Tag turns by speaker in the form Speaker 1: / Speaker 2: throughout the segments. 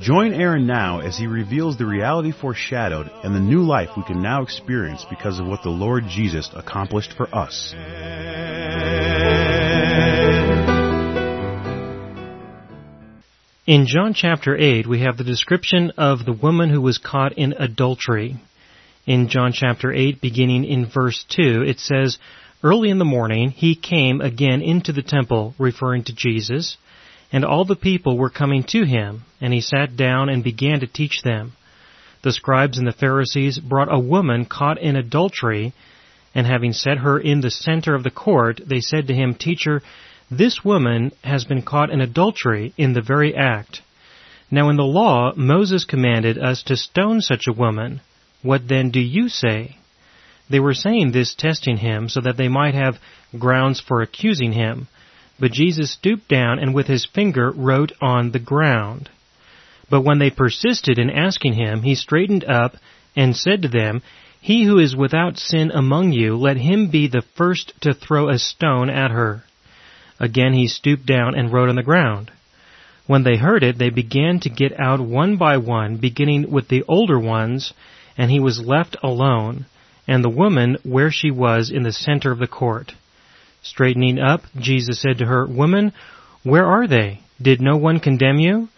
Speaker 1: Join Aaron now as he reveals the reality foreshadowed and the new life we can now experience because of what the Lord Jesus accomplished for us.
Speaker 2: In John chapter 8, we have the description of the woman who was caught in adultery. In John chapter 8, beginning in verse 2, it says, Early in the morning, he came again into the temple, referring to Jesus, and all the people were coming to him, and he sat down and began to teach them. The scribes and the Pharisees brought a woman caught in adultery, and having set her in the center of the court, they said to him, Teacher, this woman has been caught in adultery in the very act. Now in the law, Moses commanded us to stone such a woman. What then do you say? They were saying this testing him so that they might have grounds for accusing him. But Jesus stooped down and with his finger wrote on the ground. But when they persisted in asking him, he straightened up and said to them, He who is without sin among you, let him be the first to throw a stone at her. Again he stooped down and wrote on the ground. When they heard it, they began to get out one by one, beginning with the older ones, and he was left alone, and the woman where she was in the center of the court. Straightening up, Jesus said to her, Woman, where are they? Did no one condemn you?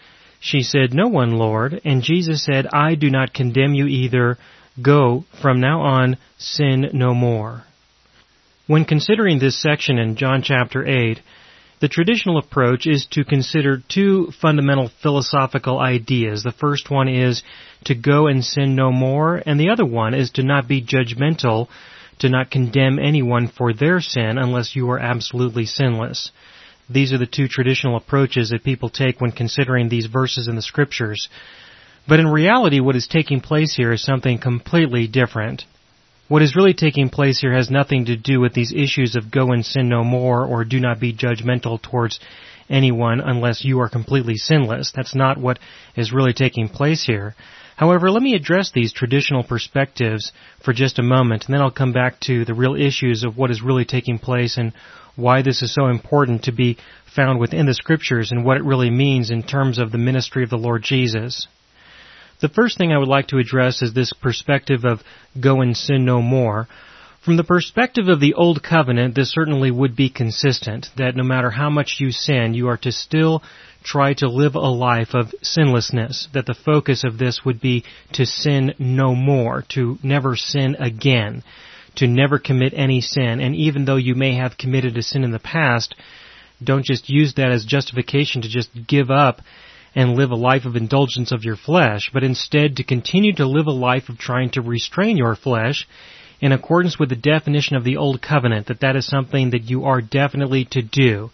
Speaker 2: She said, No one, Lord. And Jesus said, I do not condemn you either. Go, from now on, sin no more. When considering this section in John chapter 8, the traditional approach is to consider two fundamental philosophical ideas. The first one is to go and sin no more, and the other one is to not be judgmental to not condemn anyone for their sin unless you are absolutely sinless. These are the two traditional approaches that people take when considering these verses in the scriptures. But in reality, what is taking place here is something completely different. What is really taking place here has nothing to do with these issues of go and sin no more or do not be judgmental towards anyone unless you are completely sinless. That's not what is really taking place here. However, let me address these traditional perspectives for just a moment, and then I'll come back to the real issues of what is really taking place and why this is so important to be found within the scriptures and what it really means in terms of the ministry of the Lord Jesus. The first thing I would like to address is this perspective of go and sin no more. From the perspective of the Old Covenant, this certainly would be consistent, that no matter how much you sin, you are to still try to live a life of sinlessness, that the focus of this would be to sin no more, to never sin again, to never commit any sin, and even though you may have committed a sin in the past, don't just use that as justification to just give up and live a life of indulgence of your flesh, but instead to continue to live a life of trying to restrain your flesh in accordance with the definition of the Old Covenant, that that is something that you are definitely to do.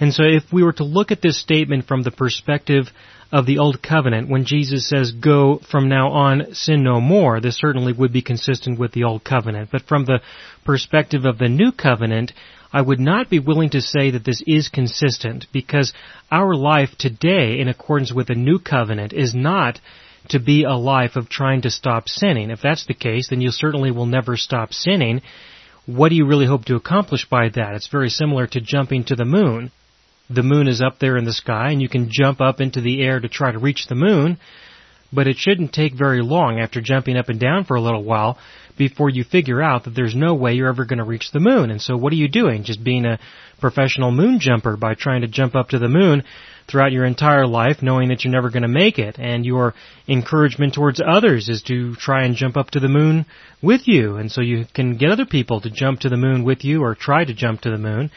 Speaker 2: And so if we were to look at this statement from the perspective of the Old Covenant, when Jesus says, go from now on, sin no more, this certainly would be consistent with the Old Covenant. But from the perspective of the New Covenant, I would not be willing to say that this is consistent because our life today, in accordance with the New Covenant, is not to be a life of trying to stop sinning. If that's the case, then you certainly will never stop sinning. What do you really hope to accomplish by that? It's very similar to jumping to the moon the moon is up there in the sky and you can jump up into the air to try to reach the moon, but it shouldn't take very long after jumping up and down for a little while before you figure out that there's no way you're ever going to reach the moon. And so what are you doing? Just being a professional moon jumper by trying to jump up to the moon throughout your entire life knowing that you're never going to make it. And your encouragement towards others is to try and jump up to the moon with you. And so you can get other people to jump to the moon with you or try to jump to the moon.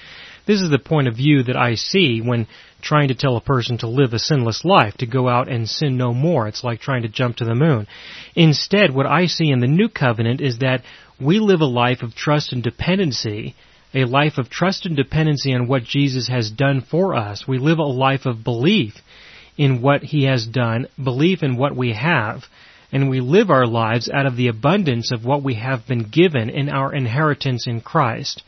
Speaker 2: This is the point of view that I see when trying to tell a person to live a sinless life, to go out and sin no more. It's like trying to jump to the moon. Instead, what I see in the new covenant is that we live a life of trust and dependency, a life of trust and dependency on what Jesus has done for us. We live a life of belief in what He has done, belief in what we have, and we live our lives out of the abundance of what we have been given in our inheritance in Christ.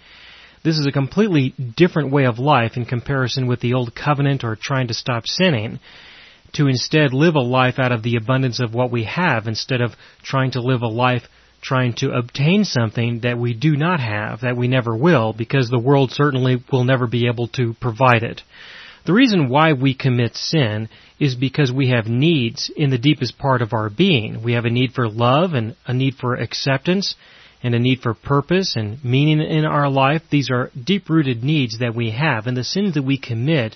Speaker 2: This is a completely different way of life in comparison with the old covenant or trying to stop sinning. To instead live a life out of the abundance of what we have instead of trying to live a life trying to obtain something that we do not have, that we never will, because the world certainly will never be able to provide it. The reason why we commit sin is because we have needs in the deepest part of our being. We have a need for love and a need for acceptance and a need for purpose and meaning in our life. These are deep rooted needs that we have and the sins that we commit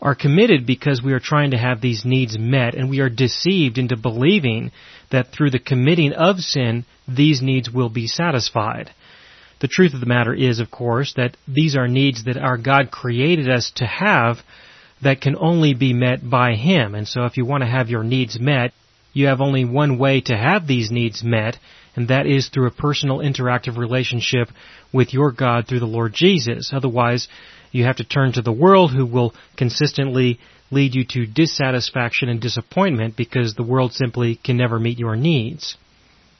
Speaker 2: are committed because we are trying to have these needs met and we are deceived into believing that through the committing of sin, these needs will be satisfied. The truth of the matter is, of course, that these are needs that our God created us to have that can only be met by Him. And so if you want to have your needs met, you have only one way to have these needs met, and that is through a personal interactive relationship with your God through the Lord Jesus. Otherwise, you have to turn to the world who will consistently lead you to dissatisfaction and disappointment because the world simply can never meet your needs.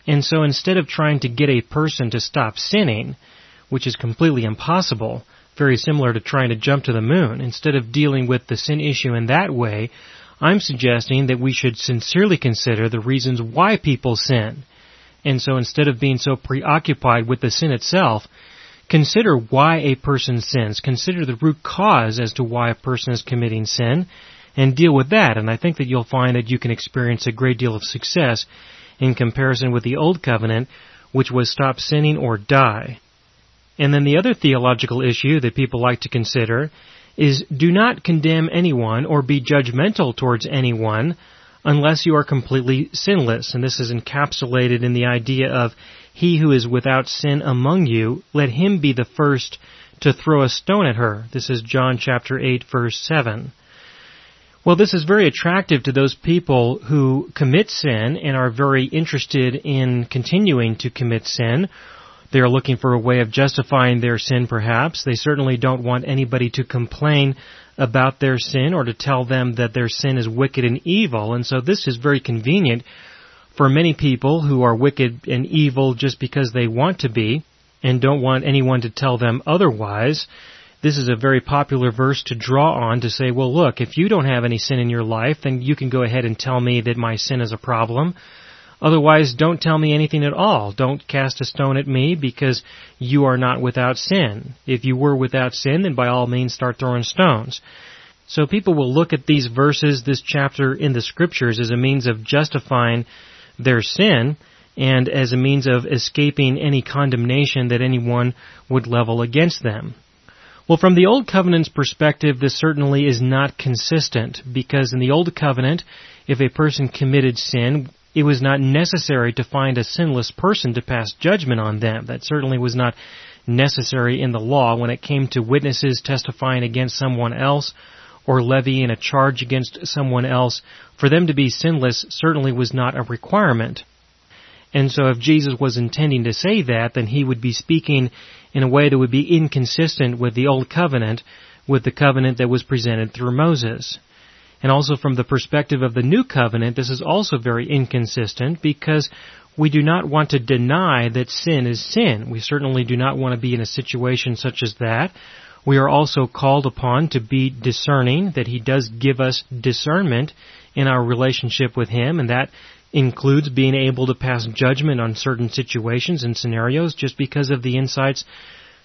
Speaker 2: And so instead of trying to get a person to stop sinning, which is completely impossible, very similar to trying to jump to the moon, instead of dealing with the sin issue in that way, I'm suggesting that we should sincerely consider the reasons why people sin. And so instead of being so preoccupied with the sin itself, Consider why a person sins. Consider the root cause as to why a person is committing sin and deal with that. And I think that you'll find that you can experience a great deal of success in comparison with the old covenant, which was stop sinning or die. And then the other theological issue that people like to consider is do not condemn anyone or be judgmental towards anyone unless you are completely sinless. And this is encapsulated in the idea of he who is without sin among you, let him be the first to throw a stone at her. This is John chapter 8 verse 7. Well, this is very attractive to those people who commit sin and are very interested in continuing to commit sin. They are looking for a way of justifying their sin perhaps. They certainly don't want anybody to complain about their sin or to tell them that their sin is wicked and evil. And so this is very convenient for many people who are wicked and evil just because they want to be and don't want anyone to tell them otherwise. This is a very popular verse to draw on to say, well look, if you don't have any sin in your life, then you can go ahead and tell me that my sin is a problem. Otherwise, don't tell me anything at all. Don't cast a stone at me because you are not without sin. If you were without sin, then by all means start throwing stones. So people will look at these verses, this chapter in the scriptures as a means of justifying their sin and as a means of escaping any condemnation that anyone would level against them. Well, from the Old Covenant's perspective, this certainly is not consistent because in the Old Covenant, if a person committed sin, it was not necessary to find a sinless person to pass judgment on them. That certainly was not necessary in the law when it came to witnesses testifying against someone else or levying a charge against someone else, for them to be sinless certainly was not a requirement. And so if Jesus was intending to say that, then he would be speaking in a way that would be inconsistent with the Old Covenant, with the covenant that was presented through Moses. And also from the perspective of the New Covenant, this is also very inconsistent because we do not want to deny that sin is sin. We certainly do not want to be in a situation such as that. We are also called upon to be discerning, that He does give us discernment in our relationship with Him, and that includes being able to pass judgment on certain situations and scenarios just because of the insights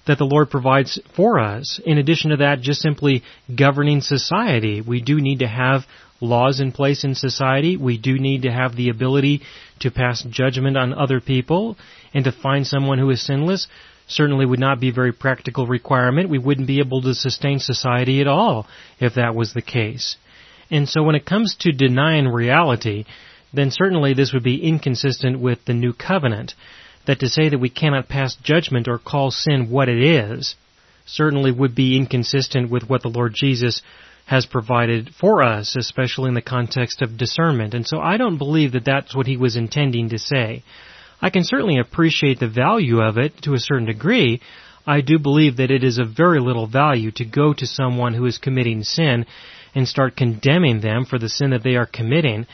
Speaker 2: that the Lord provides for us. In addition to that, just simply governing society. We do need to have laws in place in society. We do need to have the ability to pass judgment on other people and to find someone who is sinless certainly would not be a very practical requirement. We wouldn't be able to sustain society at all if that was the case. And so when it comes to denying reality, then certainly this would be inconsistent with the new covenant. That to say that we cannot pass judgment or call sin what it is certainly would be inconsistent with what the Lord Jesus has provided for us, especially in the context of discernment. And so I don't believe that that's what he was intending to say. I can certainly appreciate the value of it to a certain degree. I do believe that it is of very little value to go to someone who is committing sin and start condemning them for the sin that they are committing.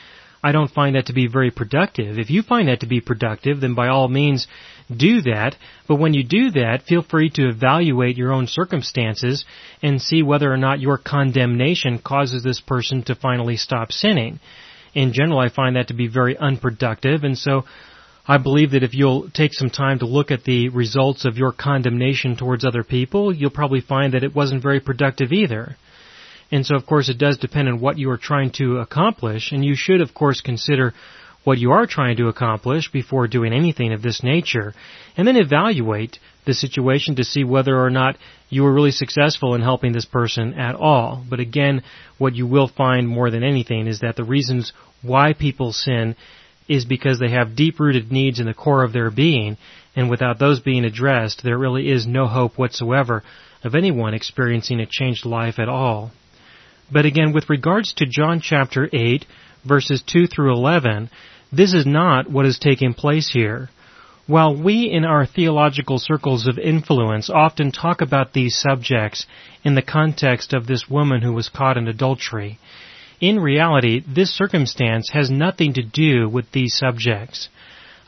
Speaker 2: I don't find that to be very productive. If you find that to be productive, then by all means do that. But when you do that, feel free to evaluate your own circumstances and see whether or not your condemnation causes this person to finally stop sinning. In general, I find that to be very unproductive, and so I believe that if you'll take some time to look at the results of your condemnation towards other people, you'll probably find that it wasn't very productive either. And so, of course, it does depend on what you are trying to accomplish, and you should, of course, consider what you are trying to accomplish before doing anything of this nature, and then evaluate the situation to see whether or not you were really successful in helping this person at all. But again, what you will find more than anything is that the reasons why people sin is because they have deep rooted needs in the core of their being, and without those being addressed, there really is no hope whatsoever of anyone experiencing a changed life at all. But again, with regards to John chapter 8, verses 2 through 11, this is not what is taking place here. While we in our theological circles of influence often talk about these subjects in the context of this woman who was caught in adultery, in reality, this circumstance has nothing to do with these subjects.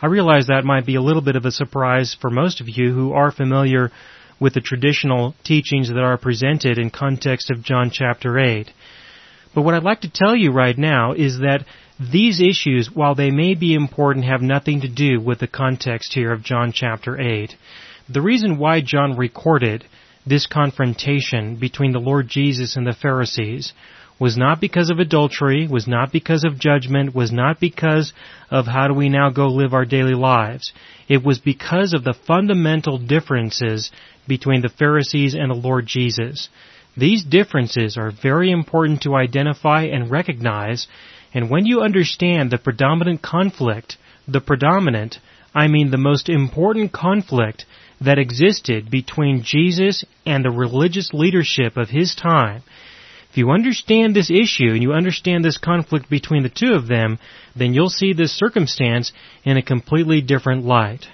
Speaker 2: I realize that might be a little bit of a surprise for most of you who are familiar with the traditional teachings that are presented in context of John chapter 8. But what I'd like to tell you right now is that these issues, while they may be important, have nothing to do with the context here of John chapter 8. The reason why John recorded this confrontation between the Lord Jesus and the Pharisees was not because of adultery, was not because of judgment, was not because of how do we now go live our daily lives. It was because of the fundamental differences between the Pharisees and the Lord Jesus. These differences are very important to identify and recognize, and when you understand the predominant conflict, the predominant, I mean the most important conflict that existed between Jesus and the religious leadership of his time, if you understand this issue and you understand this conflict between the two of them, then you'll see this circumstance in a completely different light.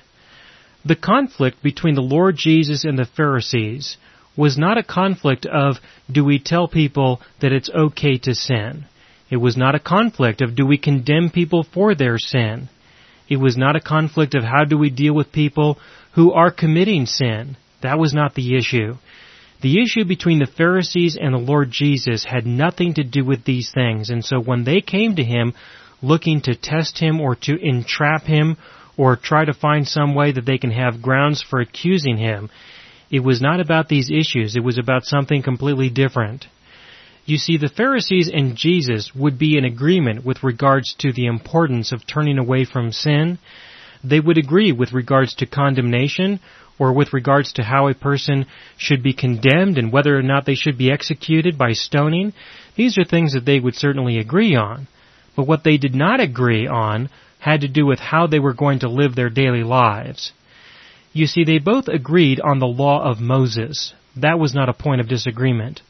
Speaker 2: The conflict between the Lord Jesus and the Pharisees was not a conflict of do we tell people that it's okay to sin. It was not a conflict of do we condemn people for their sin. It was not a conflict of how do we deal with people who are committing sin. That was not the issue. The issue between the Pharisees and the Lord Jesus had nothing to do with these things, and so when they came to him looking to test him or to entrap him or try to find some way that they can have grounds for accusing him, it was not about these issues, it was about something completely different. You see, the Pharisees and Jesus would be in agreement with regards to the importance of turning away from sin. They would agree with regards to condemnation or with regards to how a person should be condemned and whether or not they should be executed by stoning, these are things that they would certainly agree on. But what they did not agree on had to do with how they were going to live their daily lives. You see, they both agreed on the law of Moses. That was not a point of disagreement.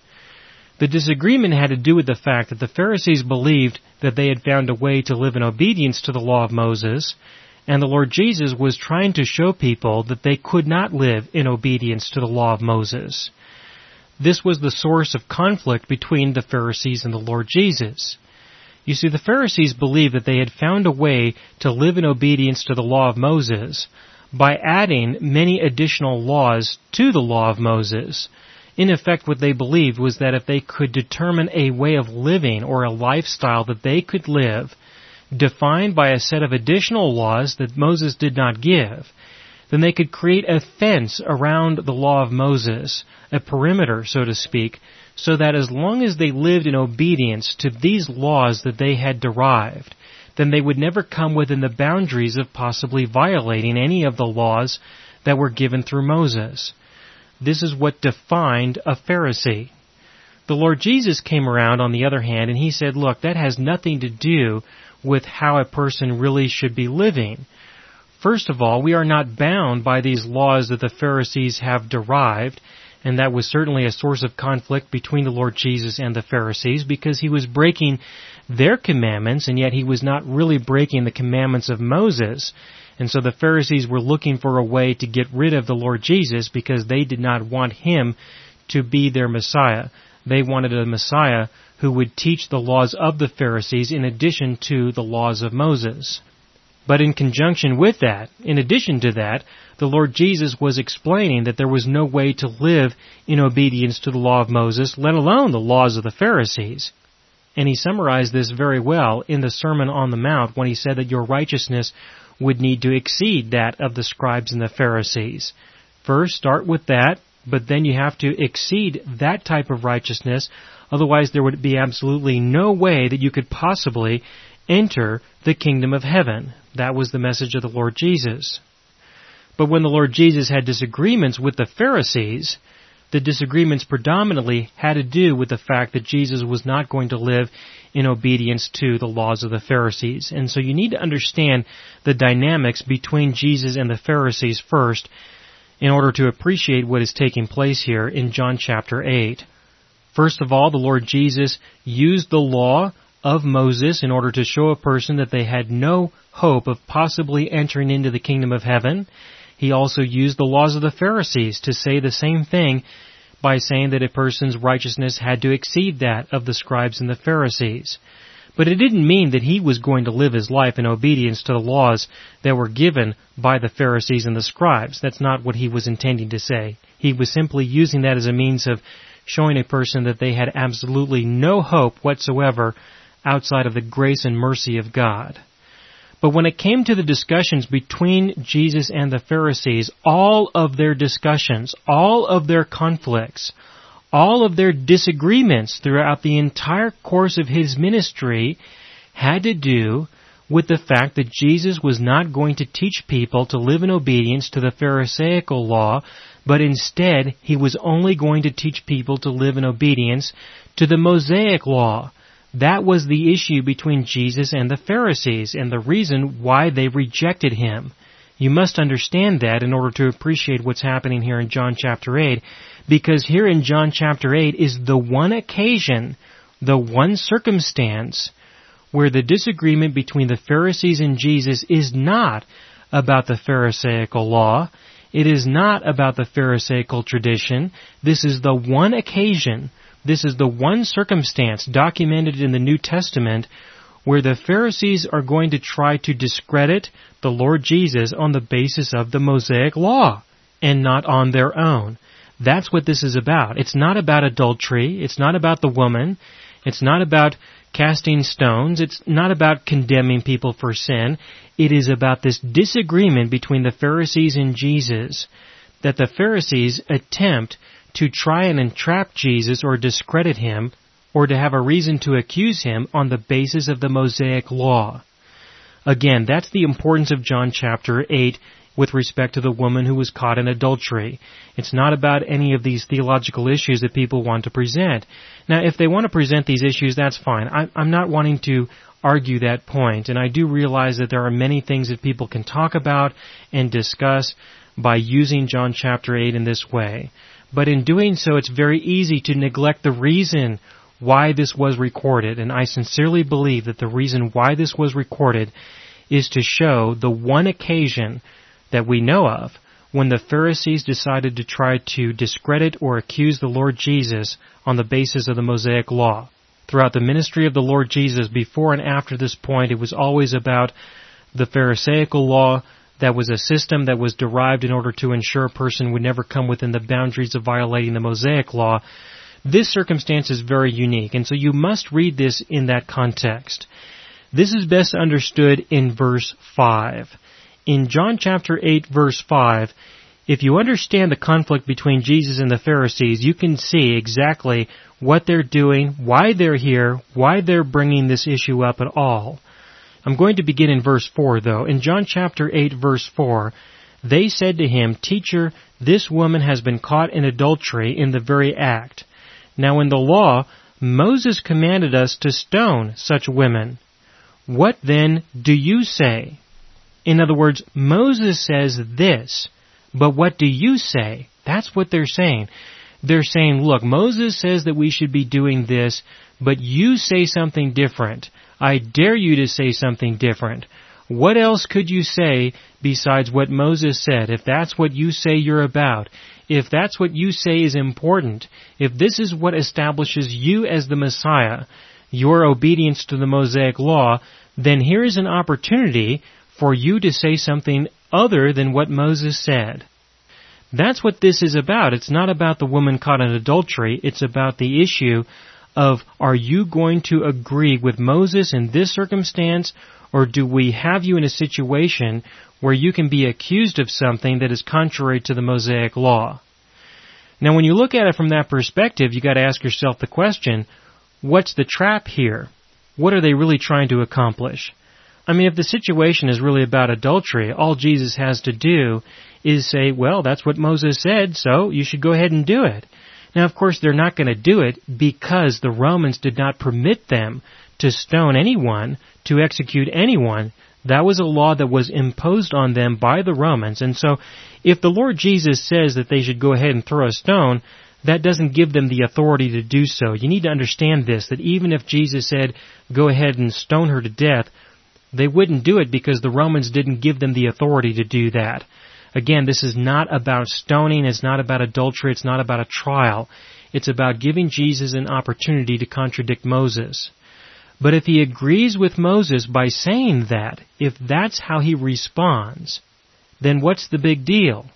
Speaker 2: The disagreement had to do with the fact that the Pharisees believed that they had found a way to live in obedience to the law of Moses, and the Lord Jesus was trying to show people that they could not live in obedience to the law of Moses. This was the source of conflict between the Pharisees and the Lord Jesus. You see, the Pharisees believed that they had found a way to live in obedience to the law of Moses by adding many additional laws to the law of Moses. In effect, what they believed was that if they could determine a way of living or a lifestyle that they could live defined by a set of additional laws that Moses did not give, then they could create a fence around the law of Moses, a perimeter, so to speak, so that as long as they lived in obedience to these laws that they had derived, then they would never come within the boundaries of possibly violating any of the laws that were given through Moses. This is what defined a Pharisee. The Lord Jesus came around on the other hand and he said, look, that has nothing to do with how a person really should be living. First of all, we are not bound by these laws that the Pharisees have derived, and that was certainly a source of conflict between the Lord Jesus and the Pharisees because he was breaking their commandments and yet he was not really breaking the commandments of Moses. And so the Pharisees were looking for a way to get rid of the Lord Jesus because they did not want him to be their Messiah. They wanted a Messiah who would teach the laws of the Pharisees in addition to the laws of Moses. But in conjunction with that, in addition to that, the Lord Jesus was explaining that there was no way to live in obedience to the law of Moses, let alone the laws of the Pharisees. And he summarized this very well in the Sermon on the Mount when he said that your righteousness would need to exceed that of the scribes and the Pharisees. First, start with that, but then you have to exceed that type of righteousness, otherwise there would be absolutely no way that you could possibly enter the kingdom of heaven. That was the message of the Lord Jesus. But when the Lord Jesus had disagreements with the Pharisees, the disagreements predominantly had to do with the fact that Jesus was not going to live in obedience to the laws of the Pharisees. And so you need to understand the dynamics between Jesus and the Pharisees first in order to appreciate what is taking place here in John chapter 8. First of all, the Lord Jesus used the law of Moses in order to show a person that they had no hope of possibly entering into the kingdom of heaven. He also used the laws of the Pharisees to say the same thing by saying that a person's righteousness had to exceed that of the scribes and the Pharisees. But it didn't mean that he was going to live his life in obedience to the laws that were given by the Pharisees and the scribes. That's not what he was intending to say. He was simply using that as a means of showing a person that they had absolutely no hope whatsoever outside of the grace and mercy of God. But when it came to the discussions between Jesus and the Pharisees, all of their discussions, all of their conflicts, all of their disagreements throughout the entire course of his ministry had to do with the fact that Jesus was not going to teach people to live in obedience to the Pharisaical law, but instead he was only going to teach people to live in obedience to the Mosaic law. That was the issue between Jesus and the Pharisees and the reason why they rejected him. You must understand that in order to appreciate what's happening here in John chapter 8, because here in John chapter 8 is the one occasion, the one circumstance, where the disagreement between the Pharisees and Jesus is not about the Pharisaical law, it is not about the Pharisaical tradition, this is the one occasion this is the one circumstance documented in the New Testament where the Pharisees are going to try to discredit the Lord Jesus on the basis of the Mosaic Law and not on their own. That's what this is about. It's not about adultery. It's not about the woman. It's not about casting stones. It's not about condemning people for sin. It is about this disagreement between the Pharisees and Jesus that the Pharisees attempt to try and entrap Jesus or discredit him or to have a reason to accuse him on the basis of the Mosaic law. Again, that's the importance of John chapter 8 with respect to the woman who was caught in adultery. It's not about any of these theological issues that people want to present. Now, if they want to present these issues, that's fine. I'm not wanting to argue that point, and I do realize that there are many things that people can talk about and discuss by using John chapter 8 in this way. But in doing so, it's very easy to neglect the reason why this was recorded, and I sincerely believe that the reason why this was recorded is to show the one occasion that we know of when the Pharisees decided to try to discredit or accuse the Lord Jesus on the basis of the Mosaic Law. Throughout the ministry of the Lord Jesus, before and after this point, it was always about the Pharisaical law, that was a system that was derived in order to ensure a person would never come within the boundaries of violating the Mosaic law. This circumstance is very unique, and so you must read this in that context. This is best understood in verse 5. In John chapter 8 verse 5, if you understand the conflict between Jesus and the Pharisees, you can see exactly what they're doing, why they're here, why they're bringing this issue up at all. I'm going to begin in verse 4 though. In John chapter 8 verse 4, they said to him, Teacher, this woman has been caught in adultery in the very act. Now in the law, Moses commanded us to stone such women. What then do you say? In other words, Moses says this, but what do you say? That's what they're saying. They're saying, look, Moses says that we should be doing this, but you say something different. I dare you to say something different. What else could you say besides what Moses said if that's what you say you're about? if that's what you say is important, if this is what establishes you as the Messiah, your obedience to the Mosaic law, then here is an opportunity for you to say something other than what Moses said. That's what this is about. It's not about the woman caught in adultery. It's about the issue of are you going to agree with Moses in this circumstance or do we have you in a situation where you can be accused of something that is contrary to the Mosaic law? Now when you look at it from that perspective, you gotta ask yourself the question, what's the trap here? What are they really trying to accomplish? I mean, if the situation is really about adultery, all Jesus has to do is say, well, that's what Moses said, so you should go ahead and do it. Now, of course, they're not going to do it because the Romans did not permit them to stone anyone, to execute anyone. That was a law that was imposed on them by the Romans. And so, if the Lord Jesus says that they should go ahead and throw a stone, that doesn't give them the authority to do so. You need to understand this, that even if Jesus said, go ahead and stone her to death, they wouldn't do it because the Romans didn't give them the authority to do that. Again, this is not about stoning, it's not about adultery, it's not about a trial. It's about giving Jesus an opportunity to contradict Moses. But if he agrees with Moses by saying that, if that's how he responds, then what's the big deal?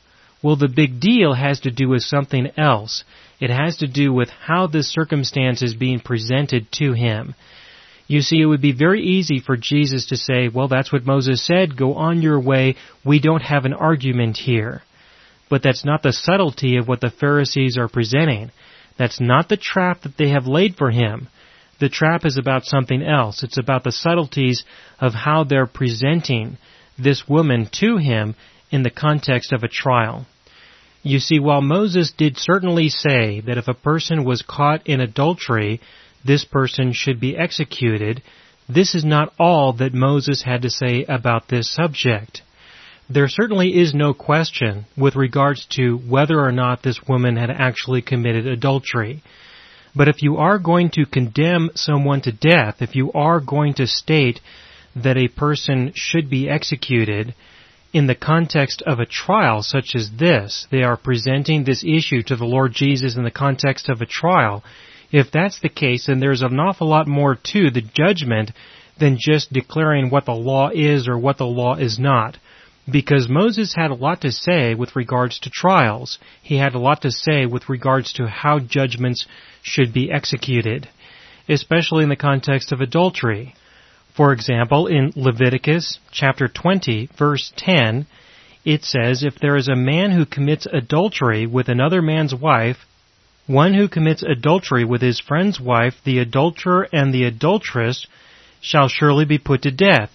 Speaker 2: Well, the big deal has to do with something else. It has to do with how this circumstance is being presented to him. You see, it would be very easy for Jesus to say, well, that's what Moses said, go on your way, we don't have an argument here. But that's not the subtlety of what the Pharisees are presenting. That's not the trap that they have laid for him. The trap is about something else. It's about the subtleties of how they're presenting this woman to him in the context of a trial. You see, while Moses did certainly say that if a person was caught in adultery, this person should be executed, this is not all that Moses had to say about this subject. There certainly is no question with regards to whether or not this woman had actually committed adultery. But if you are going to condemn someone to death, if you are going to state that a person should be executed, in the context of a trial such as this, they are presenting this issue to the Lord Jesus in the context of a trial. If that's the case, then there's an awful lot more to the judgment than just declaring what the law is or what the law is not. Because Moses had a lot to say with regards to trials. He had a lot to say with regards to how judgments should be executed. Especially in the context of adultery. For example, in Leviticus chapter 20 verse 10, it says, If there is a man who commits adultery with another man's wife, one who commits adultery with his friend's wife, the adulterer and the adulteress, shall surely be put to death.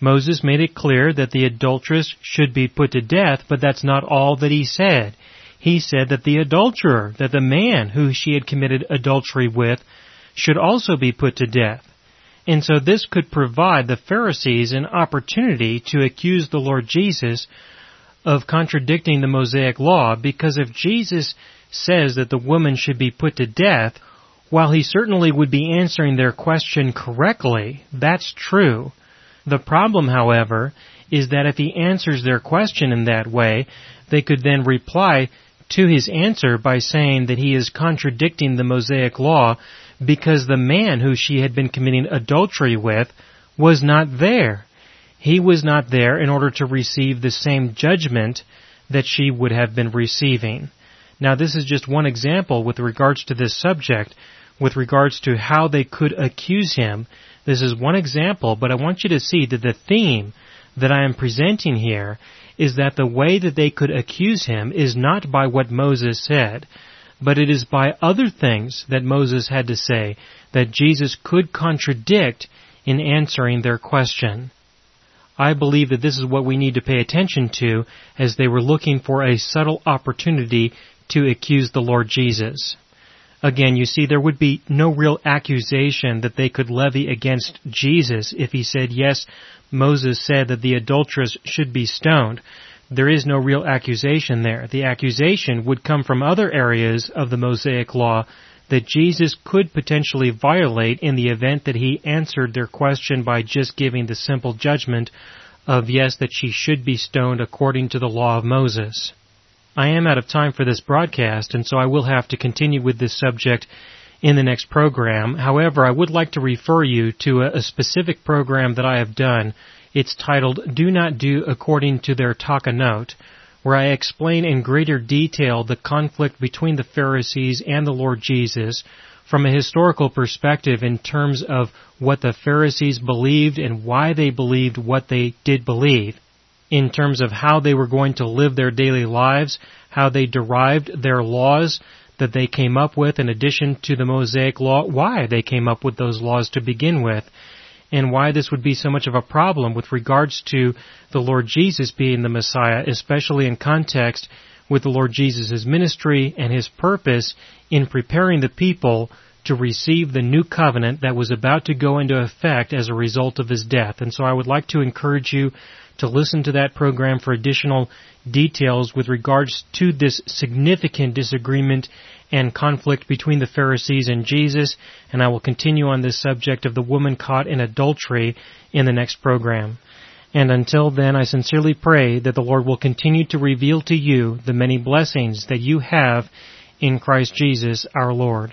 Speaker 2: Moses made it clear that the adulteress should be put to death, but that's not all that he said. He said that the adulterer, that the man who she had committed adultery with, should also be put to death. And so this could provide the Pharisees an opportunity to accuse the Lord Jesus of contradicting the Mosaic law because if Jesus says that the woman should be put to death, while he certainly would be answering their question correctly, that's true. The problem, however, is that if he answers their question in that way, they could then reply to his answer by saying that he is contradicting the Mosaic law because the man who she had been committing adultery with was not there. He was not there in order to receive the same judgment that she would have been receiving. Now this is just one example with regards to this subject, with regards to how they could accuse him. This is one example, but I want you to see that the theme that I am presenting here is that the way that they could accuse him is not by what Moses said, but it is by other things that Moses had to say that Jesus could contradict in answering their question. I believe that this is what we need to pay attention to as they were looking for a subtle opportunity to accuse the Lord Jesus. Again, you see, there would be no real accusation that they could levy against Jesus if he said, yes, Moses said that the adulteress should be stoned. There is no real accusation there. The accusation would come from other areas of the Mosaic law that Jesus could potentially violate in the event that he answered their question by just giving the simple judgment of yes, that she should be stoned according to the law of Moses. I am out of time for this broadcast, and so I will have to continue with this subject in the next program. However, I would like to refer you to a, a specific program that I have done. It's titled Do Not Do According to Their Takanot, where I explain in greater detail the conflict between the Pharisees and the Lord Jesus from a historical perspective in terms of what the Pharisees believed and why they believed what they did believe, in terms of how they were going to live their daily lives, how they derived their laws, that they came up with in addition to the Mosaic law, why they came up with those laws to begin with, and why this would be so much of a problem with regards to the Lord Jesus being the Messiah, especially in context with the Lord Jesus' ministry and his purpose in preparing the people to receive the new covenant that was about to go into effect as a result of his death. And so I would like to encourage you to listen to that program for additional details with regards to this significant disagreement and conflict between the Pharisees and Jesus, and I will continue on this subject of the woman caught in adultery in the next program. And until then, I sincerely pray that the Lord will continue to reveal to you the many blessings that you have in Christ Jesus our Lord.